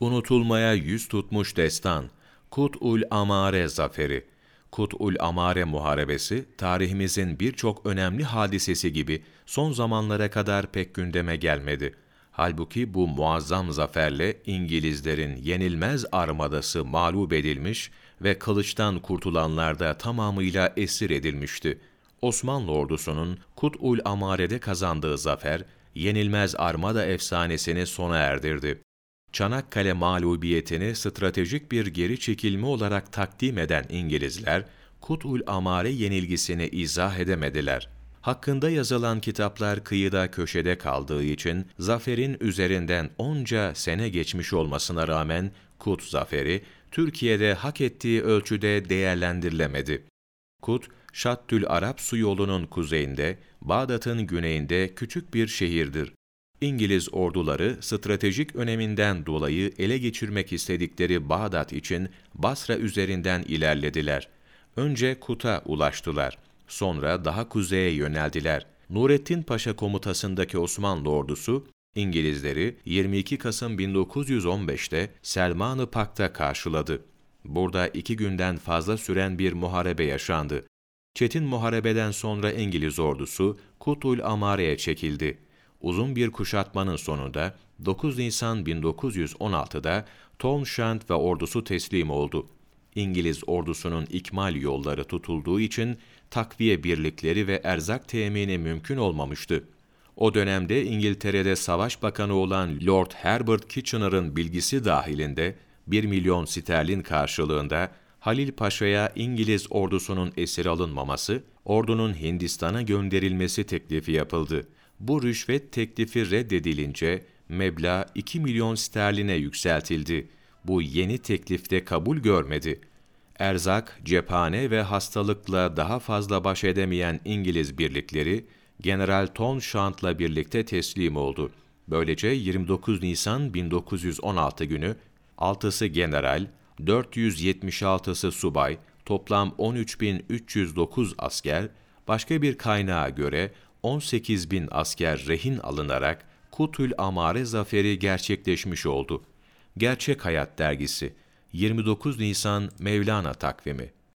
Unutulmaya yüz tutmuş destan, Kut'ul Amare zaferi. Kut'ul Amare muharebesi, tarihimizin birçok önemli hadisesi gibi son zamanlara kadar pek gündeme gelmedi. Halbuki bu muazzam zaferle İngilizlerin yenilmez armadası mağlup edilmiş ve kılıçtan kurtulanlar da tamamıyla esir edilmişti. Osmanlı ordusunun Kut'ul Amare'de kazandığı zafer, yenilmez armada efsanesini sona erdirdi. Çanakkale mağlubiyetini stratejik bir geri çekilme olarak takdim eden İngilizler, Kut'ul Amare yenilgisini izah edemediler. Hakkında yazılan kitaplar kıyıda köşede kaldığı için zaferin üzerinden onca sene geçmiş olmasına rağmen Kut zaferi Türkiye'de hak ettiği ölçüde değerlendirilemedi. Kut, Şattül Arap su yolunun kuzeyinde, Bağdat'ın güneyinde küçük bir şehirdir. İngiliz orduları stratejik öneminden dolayı ele geçirmek istedikleri Bağdat için Basra üzerinden ilerlediler. Önce Kut'a ulaştılar. Sonra daha kuzeye yöneldiler. Nurettin Paşa komutasındaki Osmanlı ordusu, İngilizleri 22 Kasım 1915'te Selman-ı Pak'ta karşıladı. Burada iki günden fazla süren bir muharebe yaşandı. Çetin muharebeden sonra İngiliz ordusu Kutul Amare'ye çekildi. Uzun bir kuşatmanın sonunda 9 Nisan 1916'da Townshend ve ordusu teslim oldu. İngiliz ordusunun ikmal yolları tutulduğu için takviye birlikleri ve erzak temini mümkün olmamıştı. O dönemde İngiltere'de savaş bakanı olan Lord Herbert Kitchener'ın bilgisi dahilinde 1 milyon sterlin karşılığında Halil Paşa'ya İngiliz ordusunun esir alınmaması, ordunun Hindistan'a gönderilmesi teklifi yapıldı. Bu rüşvet teklifi reddedilince meblağ 2 milyon sterline yükseltildi. Bu yeni teklifte kabul görmedi. Erzak, cephane ve hastalıkla daha fazla baş edemeyen İngiliz birlikleri, General Townshend'la birlikte teslim oldu. Böylece 29 Nisan 1916 günü 6'sı general, 476'sı subay, toplam 13.309 asker, başka bir kaynağa göre 18.000 asker rehin alınarak Kutül Amare zaferi gerçekleşmiş oldu. Gerçek Hayat Dergisi 29 Nisan Mevlana takvimi